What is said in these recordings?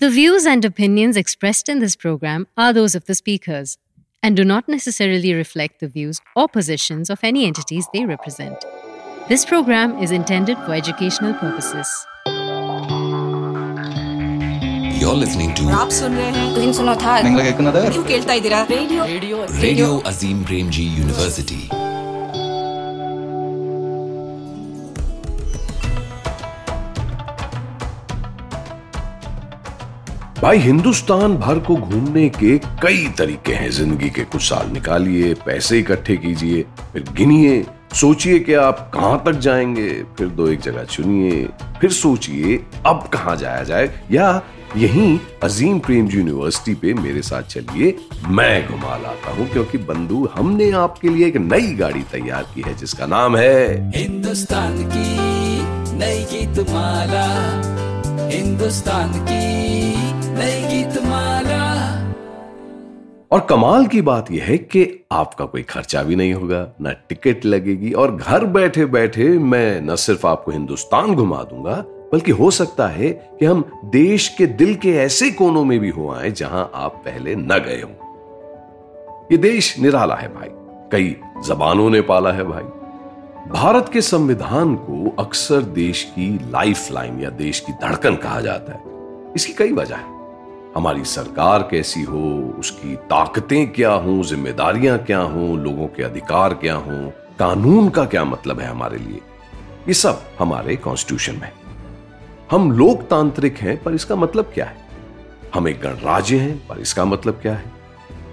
The views and opinions expressed in this program are those of the speakers and do not necessarily reflect the views or positions of any entities they represent. This program is intended for educational purposes. You're listening to भाई, हिंदुस्तान भर को घूमने के कई तरीके हैं। ज़िंदगी के कुछ साल निकालिए, पैसे इकट्ठे कीजिए, फिर गिनिए, सोचिए कि आप कहाँ तक जाएँगे, फिर दो एक जगह चुनिए, फिर सोचिए अब कहाँ जाया जाए, या यहीं अजीम प्रेम जी यूनिवर्सिटी पे मेरे साथ चलिए, मैं घुमा लाता हूँ, क्योंकि बंधु, हमने आपके लिए एक नई गाड़ी तैयार की है, जिसका नाम है हिंदुस्तान की नई गीत माला हिंदुस्तान की और कमाल की बात यह है कि आपका कोई खर्चा भी नहीं होगा, ना टिकट लगेगी और घर बैठे बैठे मैं न सिर्फ़ आपको हिंदुस्तान घुमा दूँगा, बल्कि हो सकता है कि हम देश के दिल के ऐसे कोनों में भी हो आए जहाँ आप पहले न गए हो। ये देश निराला है भाई, कई जबानों ने पाला है भाई। भारत के संविधान को अक्सर देश की लाइफ लाइन या देश की धड़कन कहा जाता है। इसकी कई वजह है। हमारी सरकार कैसी हो, उसकी ताकतें क्या हों, जिम्मेदारियाँ क्या हों, लोगों के अधिकार क्या हों, कानून का क्या मतलब है हमारे लिए? ये सब हमारे कॉन्स्टिट्यूशन में हम लोकतांत्रिक हैं, पर इसका मतलब क्या है? हम एक गणराज्य हैं, पर इसका मतलब क्या है?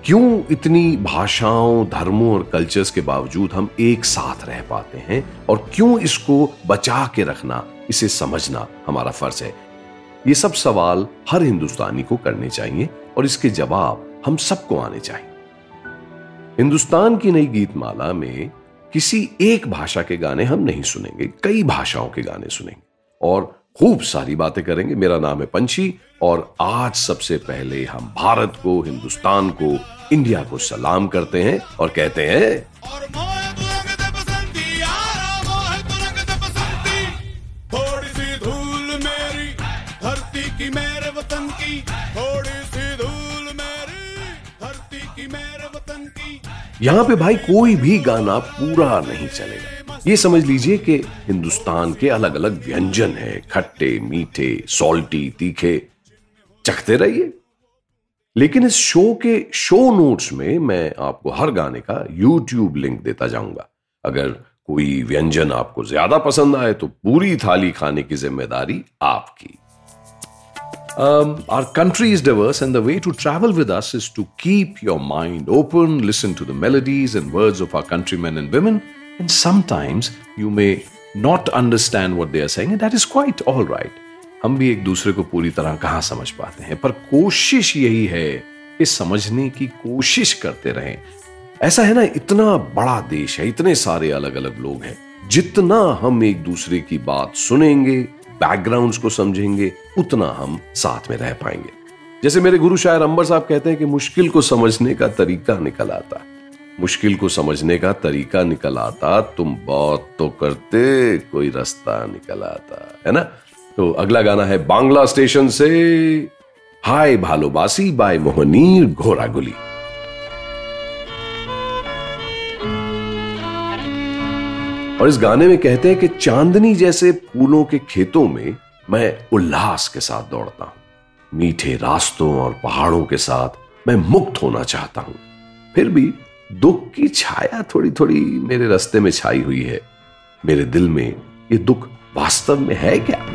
क्यों इतनी भाषाओं, धर्मों और कल्चर्स के बावजूद हम एक साथ रह पाते हैं? और क्यों इसको बचा के रखना, इसे समझना हमारा फ़र्ज़ है? ये सब सवाल हर हिंदुस्तानी को करने चाहिए और इसके जवाब हम सबको आने चाहिए। हिंदुस्तान की नई गीतमाला में किसी एक भाषा के गाने हम नहीं सुनेंगे, कई भाषाओं के गाने सुनेंगे और खूब सारी बातें करेंगे। मेरा नाम है पंछी और आज सबसे पहले हम भारत को, हिंदुस्तान को, इंडिया को सलाम करते हैं और कहते हैं, और यहाँ पे भाई कोई भी गाना पूरा नहीं चलेगा। ये समझ लीजिए कि हिंदुस्तान के अलग अलग व्यंजन है, खट्टे, मीठे सॉल्टी तीखे। चखते रहिए। लेकिन इस शो के शो नोट्स में मैं आपको हर गाने का यूट्यूब लिंक देता जाऊँगा। अगर कोई व्यंजन आपको ज़्यादा पसंद आए तो पूरी थाली खाने की ज़िम्मेदारी आपकी। Um, our country is diverse, and the way to travel with us is to keep your mind open, listen to the melodies and words of our countrymen and women, and sometimes you may not understand what they are saying, and that is quite all right. हम भी एक दूसरे को पूरी तरह कहाँ समझ पाते हैं पर कोशिश यही है कि समझने की कोशिश करते रहें ऐसा है ना इतना बड़ा देश है इतने सारे अलग अलग लोग हैं जितना हम एक दूसरे की बात सुनेंगे बैकग्राउंड्स को समझेंगे, उतना हम साथ में रह पाएँगे। जैसे मेरे गुरु शायर अंबर साहब कहते हैं कि मुश्किल को समझने का तरीका निकल आता। मुश्किल को समझने का तरीका निकल आता, तुम बहुत तो करते, कोई रास्ता निकल आता, है ना? तो अगला गाना है बांग्ला स्टेशन से, हाय भालोबासी बाय मोहनीर घोरागुली और इस गाने में कहते हैं कि चांदनी जैसे फूलों के खेतों में मैं उल्लास के साथ दौड़ता हूँ। मीठे रास्तों और पहाड़ों के साथ मैं मुक्त होना चाहता हूँ। फिर भी दुख की छाया थोड़ी थोड़ी मेरे रास्ते में छाई हुई है। मेरे दिल में ये दुख वास्तव में है क्या?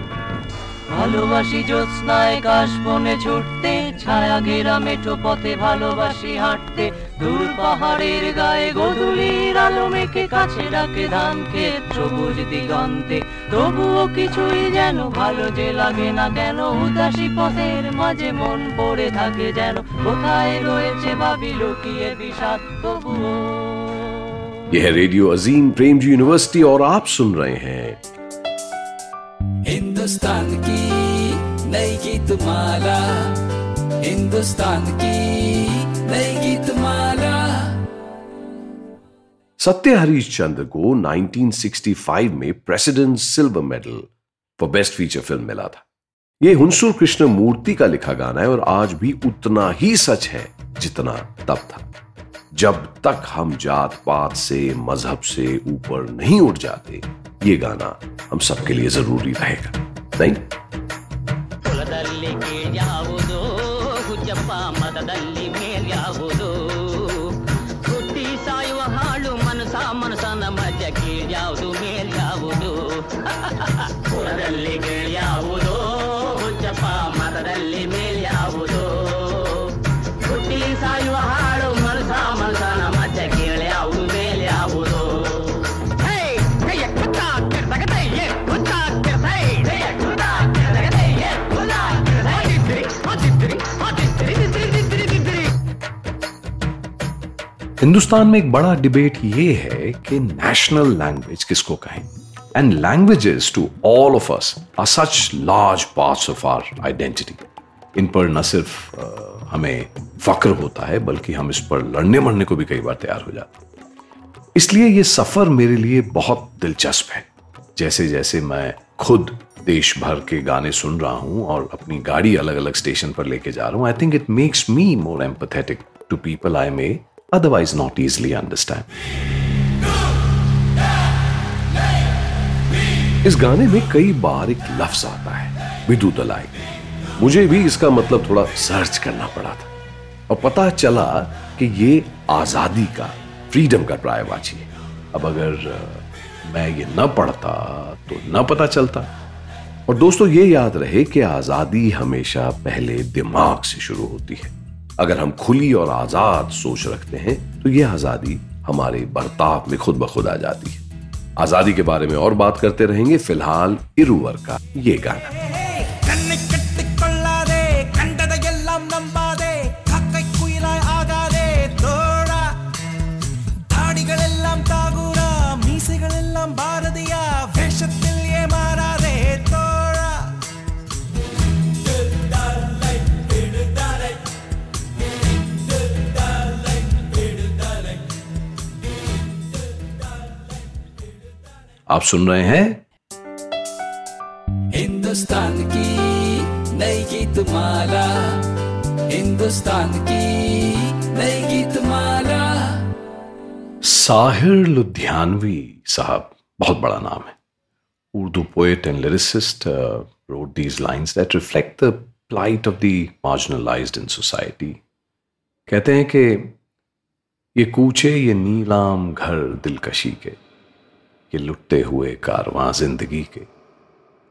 ভালোবাসি জ্যোৎস্নায় কাশ বনে ছুটতে ছায়া ঘেরা মেঠো পথে ভালোবাসি হাঁটতে দূর পাহাড়ের গায়ে গধুলির আলো মেখে কাছে ডাকে ধান ক্ষেত সবুজ দিগন্তে তবুও কিছুই যেন ভালো যে লাগে না কেন উদাসী পথের মাঝে মন পড়ে থাকে যেন কোথায় রয়েছে ভাবি লুকিয়ে বিষাদ তবুও यह है रेडियो अजीम प्रेम जी यूनिवर्सिटी और आप सुन रहे हैं हिंदुस्तान की नई गीत माला हिंदुस्तान की नई गीत माला सत्य हरीश चंद्र को 1965 में president silver medal for best feature film मिला था। ये हुंसुर कृष्ण मूर्ति का लिखा गाना है और आज भी उतना ही सच है जितना तब था। जब तक हम जात पात से, मज़हब से ऊपर नहीं उठ जाते, ये गाना हम सबके लिए ज़रूरी रहेगा। नहीं हिंदुस्तान में एक बड़ा डिबेट ये है कि नेशनल लैंग्वेज किसको कहें? And languages to all of us are such large parts of our identity इन पर न सिर्फ़ अ, हमें फक्र होता है बल्कि हम इस पर लड़ने मरने को भी कई बार तैयार हो जाते इसलिए ये सफ़र मेरे लिए बहुत दिलचस्प है। जैसे जैसे मैं खुद देश भर के गाने सुन रहा हूँ और अपनी गाड़ी अलग अलग स्टेशन पर लेके जा रहा हूँ I think it makes me more empathetic to people I may otherwise, not easily understand. इस गाने में कई बार एक लफ्ज आता है विदुदलाई मुझे भी इसका मतलब थोड़ा सर्च करना पड़ा था। और पता चला कि ये आज़ादी का फ्रीडम का पर्यायवाची है। अब अगर मैं ये न पढ़ता तो न पता चलता। और दोस्तों, ये याद रहे कि आज़ादी हमेशा पहले दिमाग से शुरू होती है। अगर हम खुली और आज़ाद सोच रखते हैं तो यह आज़ादी हमारे बर्ताव में खुद ब खुद आ जाती है। आज़ादी के बारे में और बात करते रहेंगे फ़िलहाल इरुवर का ये गाना। आप सुन रहे हैं हिंदुस्तान की नई गीत माला हिंदुस्तान की नई गीत माला साहिर लुधियानवी साहब बहुत बड़ा नाम है। Urdu poet and lyricist wrote these lines that reflect the plight of the marginalized in society. कहते हैं कि ये कूचे ये नीलाम घर दिलकशी के। ये लुटते हुए कारवां ज़िंदगी के।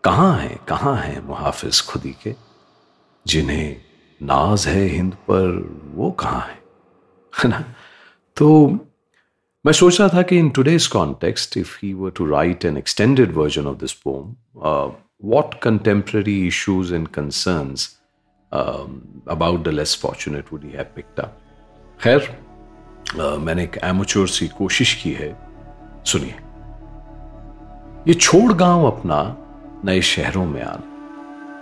कहाँ हैं कहाँ हैं मुहाफिज खुदी के? जिन्हें नाज है हिंद पर वो कहाँ है? ना? तो मैं सोच रहा था कि in today's context if he were to write an extended version of this poem what contemporary issues and concerns about the less fortunate he have picked खैर uh, मैंने एक एमोचोर सी कोशिश की है। सुनिए। ये छोड़ गाँव अपना नए शहरों में आना,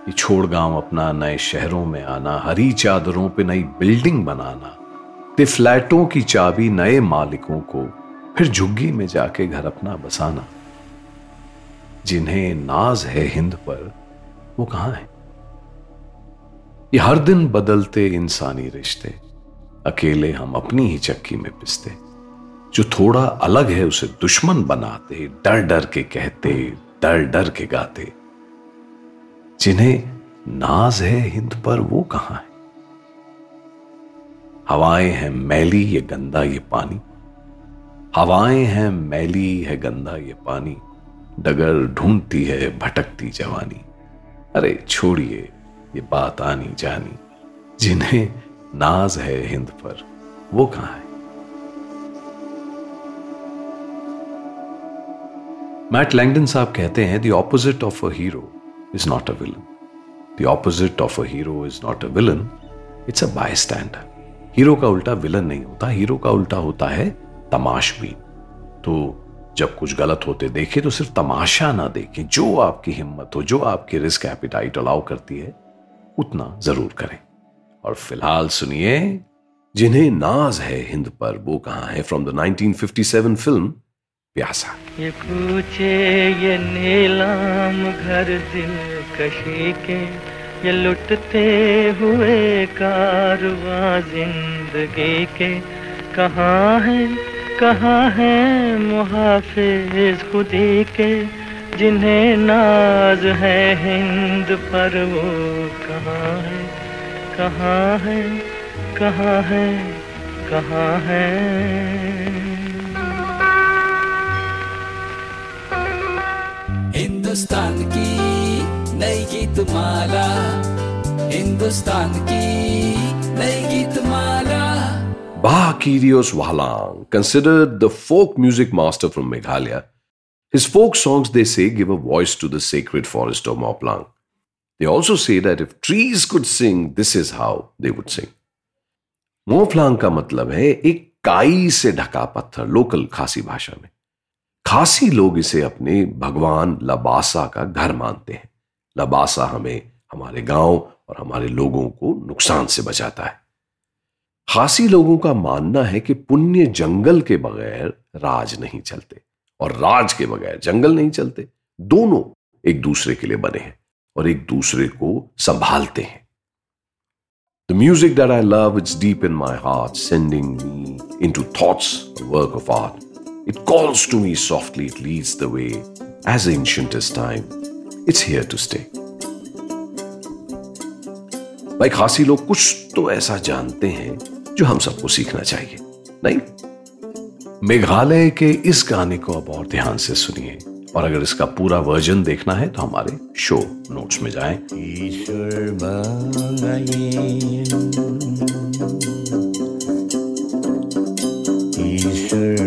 ये छोड़ गाँव अपना नए शहरों में आना, हरी चादरों पे नई बिल्डिंग बनाना, ते फ्लैटों की चाबी नए मालिकों को, फिर झुग्गी में जाके घर अपना बसाना। जिन्हें नाज है हिंद पर, वो कहाँ है? ये हर दिन बदलते इंसानी रिश्ते, अकेले हम अपनी ही चक्की में पिसते। जो थोड़ा अलग है उसे दुश्मन बनाते, डर डर के कहते, डर डर के गाते। जिन्हें नाज है हिंद पर वो कहाँ है? हवाएँ हैं मैली, ये गंदा, ये पानी। हवाएँ हैं मैली, है गंदा, ये पानी। डगर ढूंढती है, भटकती जवानी। अरे छोड़िए, ये बात आनी जानी। जिन्हें नाज है हिंद पर वो कहाँ है? मैट लैंगडन साहब कहते हैं the opposite of a hero is not a villain the opposite of a hero is not a villain it's a bystander hero का उल्टा विलन नहीं होता हीरो का उल्टा होता है तमाशबीन तो जब कुछ गलत होते देखे तो सिर्फ़ तमाशा ना देखें। जो आपकी हिम्मत हो, जो आपकी रिस्क एपिटाइट अलाउ करती है, उतना ज़रूर करें। और फ़िलहाल सुनिए, जिन्हें नाज है हिंद पर, वो कहाँ है? फ्रॉम द 1957 फ़िल्म प्यासा। ये पूछे ये नीलाम घर दिल कशी के, ये लुटते हुए कारवा ज़िंदगी के। कहाँ है कहाँ है मुहाफिज खुदी के, जिन्हें नाज है हिंद पर वो कहाँ है कहाँ है कहाँ है कहाँ है? हिंदुस्तान की नई गीत माला हिंदुस्तान की नई गीत माला Bah Kyrios Wahalang, considered the folk music master from Meghalaya, his folk songs, they say, give a voice to the sacred forest of Moplang. They also say that if trees could sing, this is how they would sing. मोफलांग का मतलब है एक काई से ढका पत्थर local खासी भाषा में खासी लोग इसे अपने भगवान लबासा का घर मानते हैं। लबासा हमें हमारे गाँव और हमारे लोगों को नुकसान से बचाता है। खासी लोगों का मानना है कि पुण्य जंगल के बगैर राज नहीं चलते और राज के बगैर जंगल नहीं चलते। दोनों एक दूसरे के लिए बने हैं और एक दूसरे को संभालते हैं। The music that I love, it's deep in my heart, sending me into thoughts, a work of art. It calls to me softly, it leads the way, as ancient as time. It's here to stay. भाई खासी लोग कुछ तो ऐसा जानते हैं जो हम सबको सीखना चाहिए नहीं मेघालय के इस गाने को अब और ध्यान से सुनिए और अगर इसका पूरा वर्जन देखना है तो हमारे शो नोट्स में जाएँ ईश्वर ईश्वर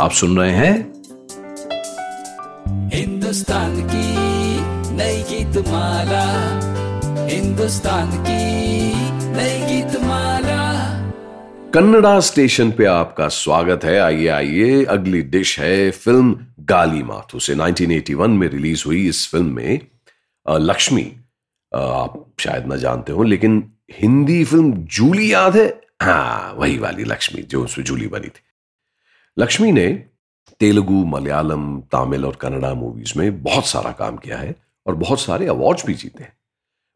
आप सुन रहे हैं हिंदुस्तान की नई गीत माला हिंदुस्तान की नई गीत माला कन्नड़ा स्टेशन पे आपका स्वागत है। आइए आइए अगली डिश है फ़िल्म गाली माथु से। 1981 में रिलीज़ हुई इस फ़िल्म में लक्ष्मी। आप शायद ना जानते हो लेकिन हिंदी फ़िल्म जूली याद है? हाँ वही वाली लक्ष्मी जो उसमें जूली बनी थी। लक्ष्मी ने तेलुगु, मलयालम, तमिल और कन्नड़ा मूवीज़ में बहुत सारा काम किया है और बहुत सारे अवार्ड्स भी जीते हैं।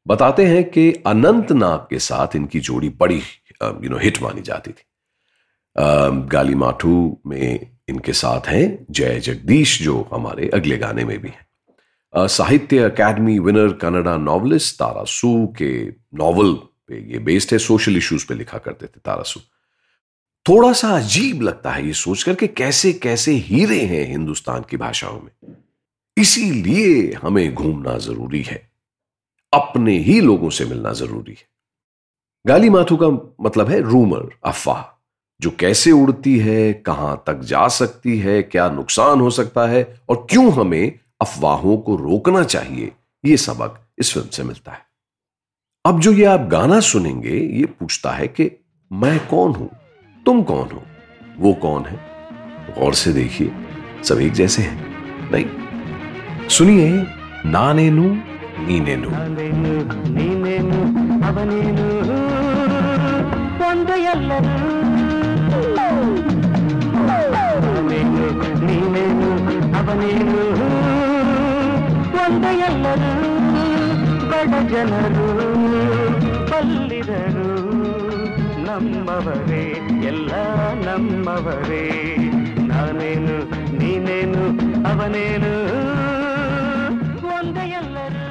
बताते हैं कि अनंत नाग के साथ इनकी जोड़ी बड़ी यू नो हिट मानी जाती थी। गाली माठू में इनके साथ हैं जय जगदीश, जो हमारे अगले गाने में भी हैं। साहित्य अकादमी विनर कन्नड़ा नॉवलिस्ट तारासू के नॉवल पे ये बेस्ड है सोशल इश्यूज़ पे लिखा करते थे तारासू। थोड़ा सा अजीब लगता है ये सोचकर के कैसे कैसे हीरे हैं हिंदुस्तान की भाषाओं में। इसीलिए हमें घूमना ज़रूरी है। अपने ही लोगों से मिलना ज़रूरी है। गाली माथू का मतलब है रूमर, अफवाह, जो कैसे उड़ती है, कहाँ तक जा सकती है, क्या नुकसान हो सकता है और क्यों हमें अफवाहों को रोकना चाहिए, ये सबक इस फ़िल्म से मिलता है। अब जो ये आप गाना सुनेंगे, ये पूछता है कि मैं कौन हूँ? तुम कौन हो वो कौन है गौर से देखिए सब एक जैसे हैं नहीं सुनिए नानेनु नीनेनु ನಾನೇನು ನೀನೇನು ಅವನೇನು ಒಂದು ಎಲ್ಲರೂ ನಾನೇನು ನೀನೇನು ಅವನೇನು ಒಂದು ಎಲ್ಲರೂ ಬಡ ಜನರು ಬಲ್ಲಿದರು ನಮ್ಮವರೇ ಎಲ್ಲ ನಮ್ಮವರೇ ನಾನೇನು ನೀನೇನು ಅವನೇನು ಒಂದು ಎಲ್ಲರೂ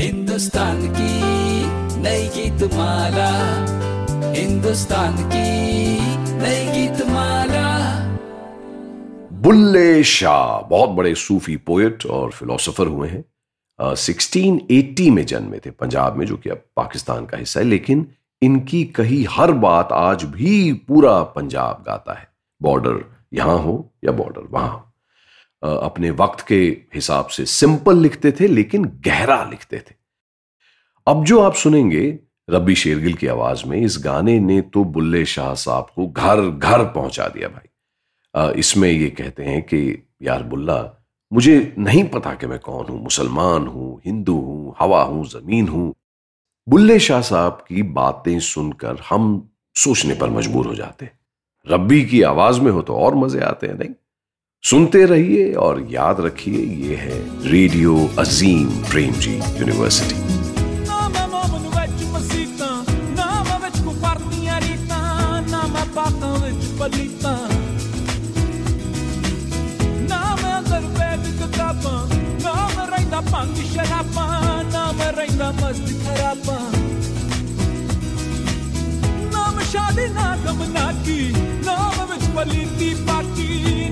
हिंदुस्तान की नई गीत माला हिंदुस्तान की नई गीत माला बुल्ले शाह बहुत बड़े सूफी पोएट और फिलोसोफर हुए हैं सिक्सटीन में जन्मे थे, पंजाब में, जो कि अब पाकिस्तान का हिस्सा है, लेकिन इनकी कही हर बात आज भी पूरा पंजाब गाता है। बॉर्डर यहाँ हो या बॉर्डर वहाँ हो। अपने वक्त के हिसाब से सिंपल लिखते थे, लेकिन गहरा लिखते थे। अब जो आप सुनेंगे रबी शेरगिल की आवाज़ में, इस गाने ने तो बुल्ले शाह साहब को घर घर पहुँचा दिया भाई। इसमें ये कहते हैं कि, यार बुल्ला मुझे नहीं पता कि मैं कौन हूँ। मुसलमान हूँ, हिंदू हूँ, हवा हूँ, ज़मीन हूँ। बुल्ले शाह साहब की बातें सुनकर हम सोचने पर मजबूर हो जाते रब्बी की आवाज़ में हो तो और मज़े आते हैं, नहीं? सुनते रहिए और याद रखिए, ये है रेडियो अजीम प्रेम जी यूनिवर्सिटी। नाम विच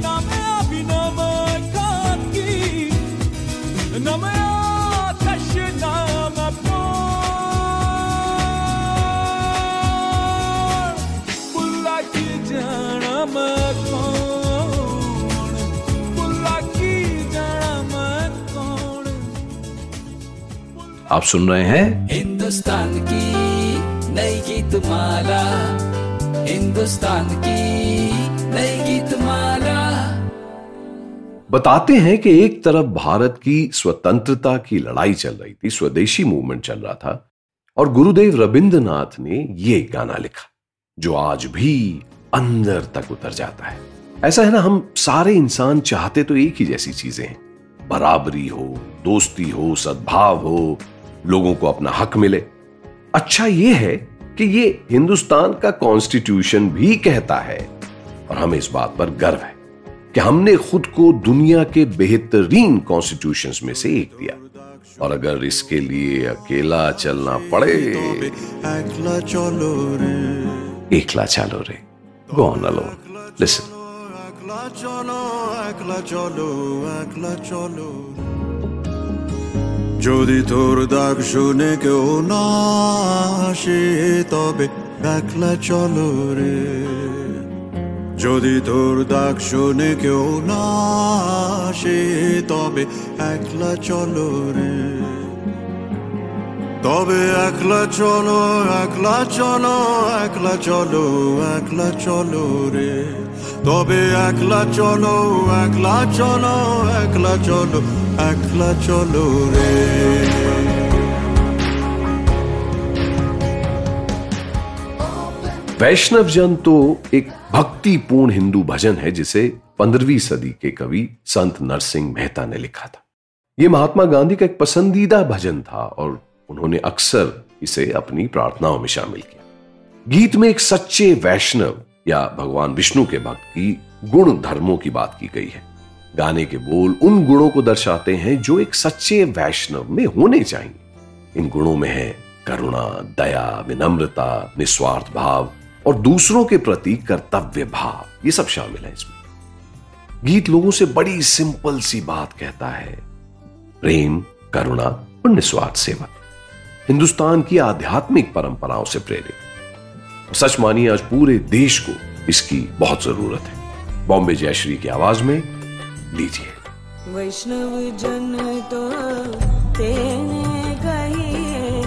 नाम है अभी नाम कांती नाम है आतश की जाना मकोन की जाना आप सुन रहे हैं हिंदुस्तान की नई गीत माला हिंदुस्तान की नई गीत माला बताते हैं कि एक तरफ़ भारत की स्वतंत्रता की लड़ाई चल रही थी, स्वदेशी मूवमेंट चल रहा था, और गुरुदेव रविंद्रनाथ ने ये गाना लिखा, जो आज भी अंदर तक उतर जाता है। ऐसा है ना, हम सारे इंसान चाहते तो एक ही जैसी चीज़ें हैं। बराबरी हो, दोस्ती हो, सद्भाव हो, लोगों को अपना हक मिले। अच्छा ये है कि ये हिंदुस्तान का कॉन्स्टिट्यूशन भी कहता है। और हमें इस बात पर गर्व है कि हमने खुद को दुनिया के बेहतरीन कॉन्स्टिट्यूशन में से एक दिया। और अगर इसके लिए अकेला चलना पड़े एक ला चालो रे। गो ऑन अलो लिसन যদি তোর ডাক শুনে কেউ না আসে, তবে একলা চলো রে। যদি তোর ডাক শুনে কেউ না আসে, তবে একলা চলো রে। তবে একলা চলো একলা চলো একলা চলো একলা চলো রে। তবে একলা চলো একলা চলো একলা চলো একলা চলো রে वैष्णव जन तो एक भक्तिपूर्ण हिंदू भजन है जिसे पंद्रहवीं सदी के कवि संत नरसिंह मेहता ने लिखा था यह महात्मा गांधी का एक पसंदीदा भजन था और उन्होंने अक्सर इसे अपनी प्रार्थनाओं में शामिल किया गीत में एक सच्चे वैष्णव या भगवान विष्णु के भक्त की गुण धर्मों की बात की गई है। गाने के बोल उन गुणों को दर्शाते हैं जो एक सच्चे वैष्णव में होने चाहिए। इन गुणों में है करुणा, दया, विनम्रता, निस्वार्थ भाव और दूसरों के प्रति कर्तव्य भाव। ये सब शामिल है इसमें। गीत लोगों से बड़ी सिंपल सी बात कहता है, प्रेम, करुणा और निस्वार्थ सेवा हिंदुस्तान की आध्यात्मिक परंपराओं से प्रेरित। सच मानिए, आज पूरे देश को इसकी बहुत ज़रूरत है। बॉम्बे जयश्री की आवाज़ में लीजिए। वैष्णव जन तो तेने कहिए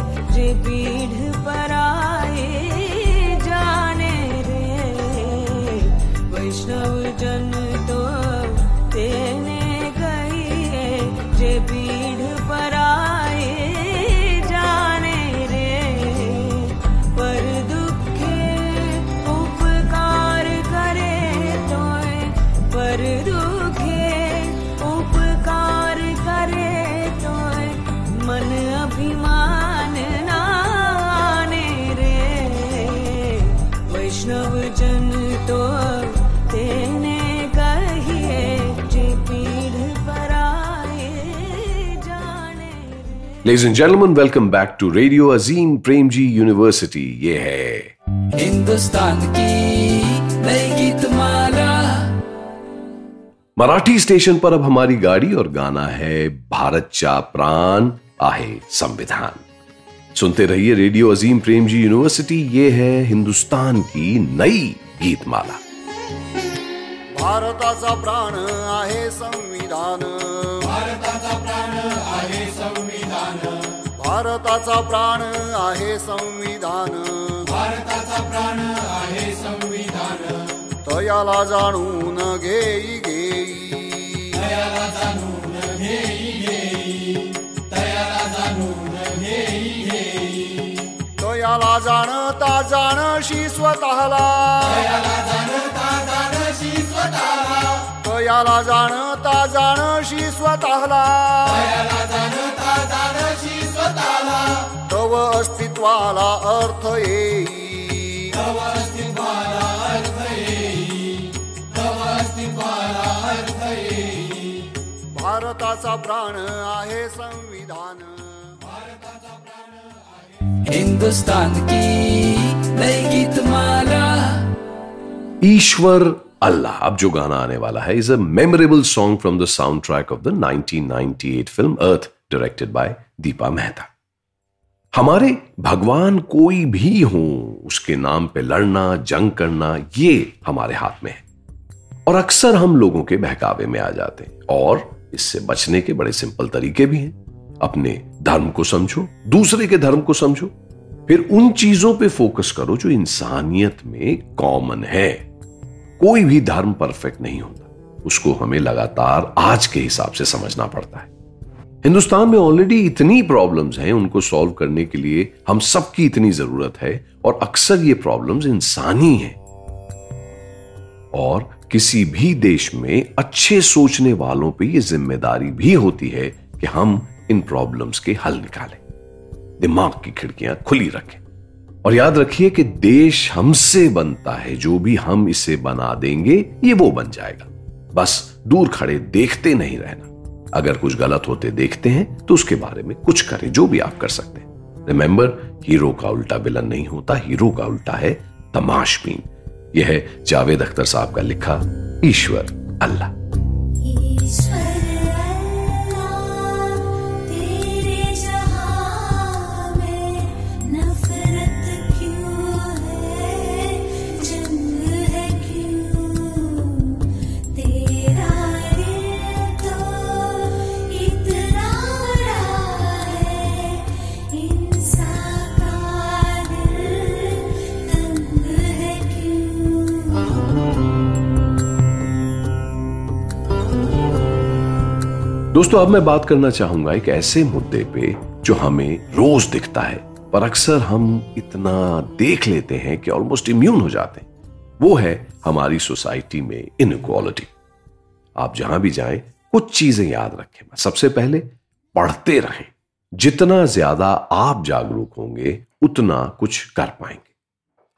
रे Ladies and gentlemen, welcome back to Radio Azim Premji University. ये है हिंदुस्तान की नई गीत माला मराठी स्टेशन पर अब हमारी गाड़ी और गाना है भारत चा प्राण आहे संविधान। सुनते रहिए रेडियो अजीम प्रेम जी यूनिवर्सिटी ये है हिंदुस्तान की नई गीत माला भारताचा प्राण आहे संविधान। भारताचा प्राण आहे संविधान. भारताचा प्राण आहे संविधान. तयाला जाणून घेई घेई. तयाला जाणून घेई घेई. तयाला जाणून घेई घेई. तयाला जाणता जाणशी स्वतःला. तयाला जाणता जाणशी स्वतःला. तयाला जाणता जाणशी स्वतःला. तयाला जाणता जाणशी तव अस्तित्वाला अर्थ येई तव अस्तित्वाला अर्थ येई तव अस्तित्वाला अर्थ येई भारताचा प्राण आहे संविधान। हिंदुस्तान की नई गीत माला ईश्वर अल्लाह। अब जो गाना आने वाला है is a memorable song from the soundtrack of the 1998 film Earth directed by Deepa Mehta हमारे भगवान कोई भी हो, उसके नाम पे लड़ना, जंग करना, ये हमारे हाथ में है। और अक्सर हम लोगों के बहकावे में आ जाते हैं और इससे बचने के बड़े सिंपल तरीके भी हैं। अपने धर्म को समझो, दूसरे के धर्म को समझो, फिर उन चीज़ों पे फोकस करो जो इंसानियत में कॉमन है। कोई भी धर्म परफेक्ट नहीं होता, उसको हमें लगातार आज के हिसाब से समझना पड़ता है। हिंदुस्तान में ऑलरेडी इतनी प्रॉब्लम्स हैं उनको सॉल्व करने के लिए हम सबकी इतनी ज़रूरत है और अक्सर ये प्रॉब्लम्स इंसानी हैं। और किसी भी देश में अच्छे सोचने वालों पे ये ज़िम्मेदारी भी होती है कि हम इन प्रॉब्लम्स के हल निकालें। दिमाग की खिड़कियाँ खुली रखें। और याद रखिए कि देश हमसे बनता है, जो भी हम इसे बना देंगे, ये वो बन जाएगा। बस दूर खड़े देखते नहीं रहना। अगर कुछ गलत होते देखते हैं तो उसके बारे में कुछ करें, जो भी आप कर सकते हैं। रिमेंबर हीरो का उल्टा विलन नहीं होता हीरो का उल्टा है तमाशबीन। यह है जावेद अख्तर साहब का लिखा, ईश्वर अल्लाह। ईश्वर अल्लाह दोस्तों, अब मैं बात करना चाहूँगा एक ऐसे मुद्दे पे जो हमें रोज दिखता है, पर अक्सर हम इतना देख लेते हैं कि ऑलमोस्ट इम्यून हो जाते हैं। वो है हमारी सोसाइटी में इनक्वालिटी आप जहाँ भी जाएँ, कुछ चीज़ें याद रखें। सबसे पहले, पढ़ते रहें। जितना ज़्यादा आप जागरूक होंगे, उतना कुछ कर पाएँगे।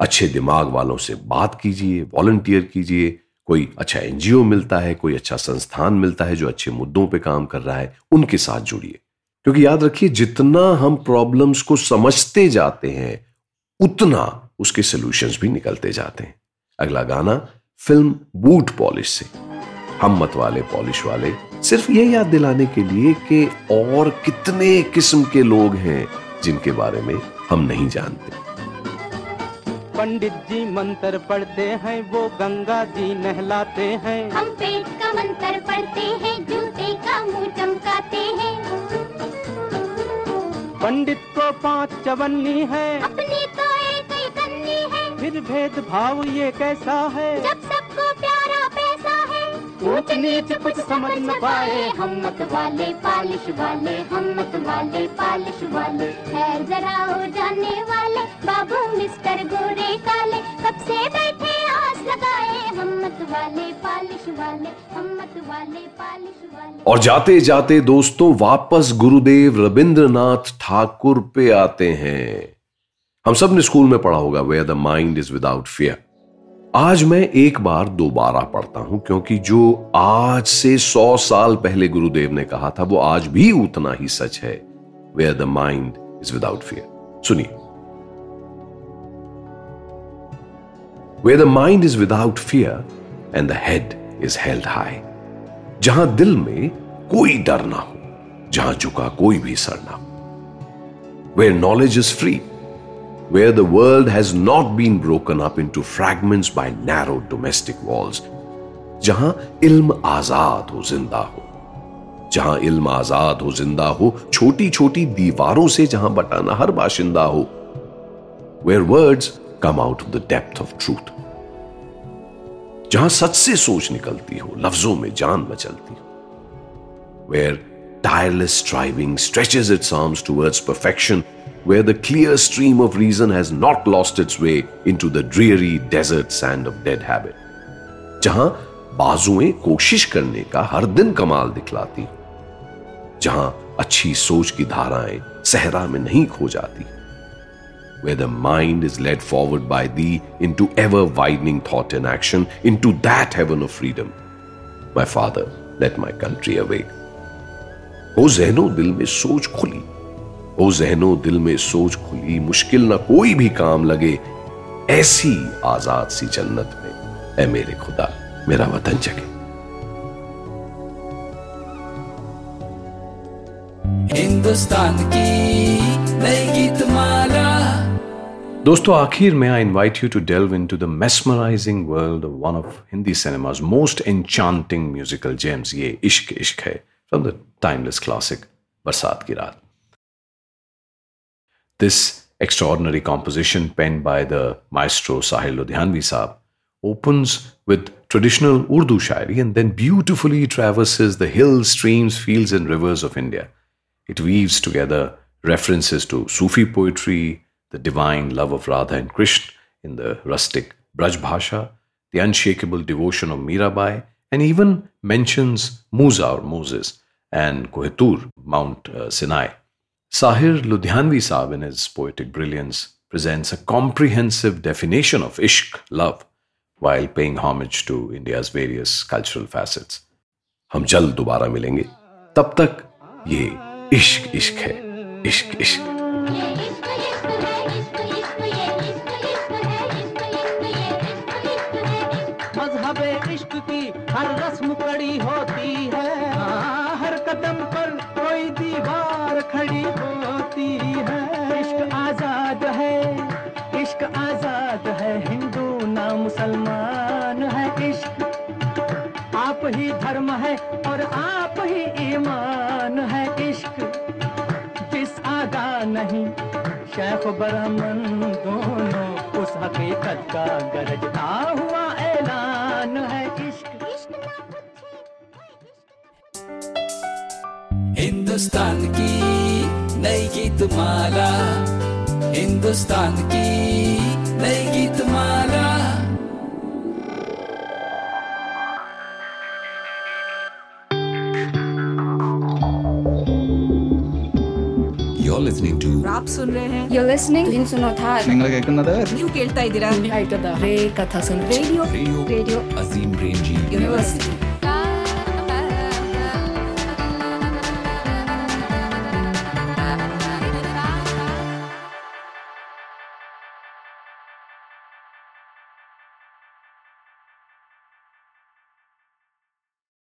अच्छे दिमाग वालों से बात कीजिए वॉलंटियर कीजिए कोई अच्छा एनजीओ मिलता है, कोई अच्छा संस्थान मिलता है जो अच्छे मुद्दों पे काम कर रहा है, उनके साथ जुड़िए। क्योंकि याद रखिए, जितना हम प्रॉब्लम्स को समझते जाते हैं, उतना उसके सॉल्यूशंस भी निकलते जाते हैं। अगला गाना फ़िल्म बूट पॉलिश से। हम मत वाले पॉलिश वाले, सिर्फ़ ये याद दिलाने के लिए कि और कितने किस्म के लोग हैं जिनके बारे में हम नहीं जानते। पंडित जी मंत्र पढ़ते हैं वो गंगा जी नहलाते हैं। हम पेट का मंत्र पढ़ते हैं जूते का मुँह चमकाते हैं। पंडित को पाँच चवन्नी है। अपनी तो एक ही कन्नी है। फिर भेदभाव ये कैसा है? जब ऊंच नीच कुछ समझ न पाए। हम मत वाले पालिश वाले हम मत वाले पालिश वाले। है जरा हो जाने वाले बाबू मिस्टर गोरे काले। कब से बैठे आस लगाए हम मत वाले पालिश वाले हम मत वाले पालिश वाले। और जाते जाते दोस्तों वापस गुरुदेव रविंद्रनाथ ठाकुर पे आते हैं। हम सबने स्कूल में पढ़ा होगा where the mind is without fear आज मैं एक बार दोबारा पढ़ता हूँ, क्योंकि जो आज से सौ साल पहले गुरुदेव ने कहा था, वो आज भी उतना ही सच है। Where the mind is without fear सुनिए। Where the mind is without fear and the head is held high जहाँ दिल में कोई डर ना हो, जहाँ झुका कोई भी सर ना हो। Where knowledge is free where the world has not been broken up into fragments by narrow domestic walls, जहां इल्म आजाद हो जिंदा हो जहां इल्म आजाद हो जिंदा हो छोटी छोटी दीवारों से जहां बटाना हर बाशिंदा हो where words come out of the depth of truth जहां सच से सोच निकलती हो लफ्जों में जान मचलती हो where tireless striving stretches its arms towards perfection, where the clear stream of reason has not lost its way into the dreary desert sand of dead habit. जहां बाजुएं कोशिश करने का हर दिन कमाल दिखलाती जहां अच्छी सोच की धाराएं सहरा में नहीं खो जाती where the mind is led forward by thee into ever widening thought and action, into that heaven of freedom. My Father, let my country awake. हो जहनो दिल में सोच खुली हो जहनो दिल में सोच खुली मुश्किल ना कोई भी काम लगे ऐसी आज़ाद सी जन्नत में ऐ मेरे खुदा मेरा वतन जगे। हिंदुस्तान की नई गीत माला दोस्तों आखिर में I invite you to delve into the mesmerising world of one of Hindi cinema's most enchanting musical gems. ये इश्क इश्क है फ्रॉम द टाइमलेस क्लासिक बरसात की रात। This extraordinary composition penned by the maestro Sahil Ludhianvi Saab opens with traditional Urdu shairi and then beautifully traverses the hills, streams, fields, and rivers of India. It weaves together references to Sufi poetry, the divine love of Radha and Krishna in the rustic Braj Bhasha, the unshakable devotion of Mirabai, and even mentions Musa or Moses and Kohetur, Mount uh, Sinai. Sahir Ludhianvi Saab, in his poetic brilliance, presents a comprehensive definition of ishq, love, while paying homage to India's various cultural facets. हम जल्द दोबारा मिलेंगे तब तक ये इश्क इश्क है इश्क इश्क नहीं। शेख बरमन दोनों उस हकीकत का गरजता हुआ, ऐलान है इश्क। हिंदुस्तान की नई गीत माला हिंदुस्तान की नई गीत माला आप सुन रहे हैं You're listening to നിങ്ങൾ കേൾക്കുന്നത് ನೀವು ಕೇಳ್ತಾ ಇದ್ದೀರಾ Rey Katha Sun Radio Radio Radio Azim Premji university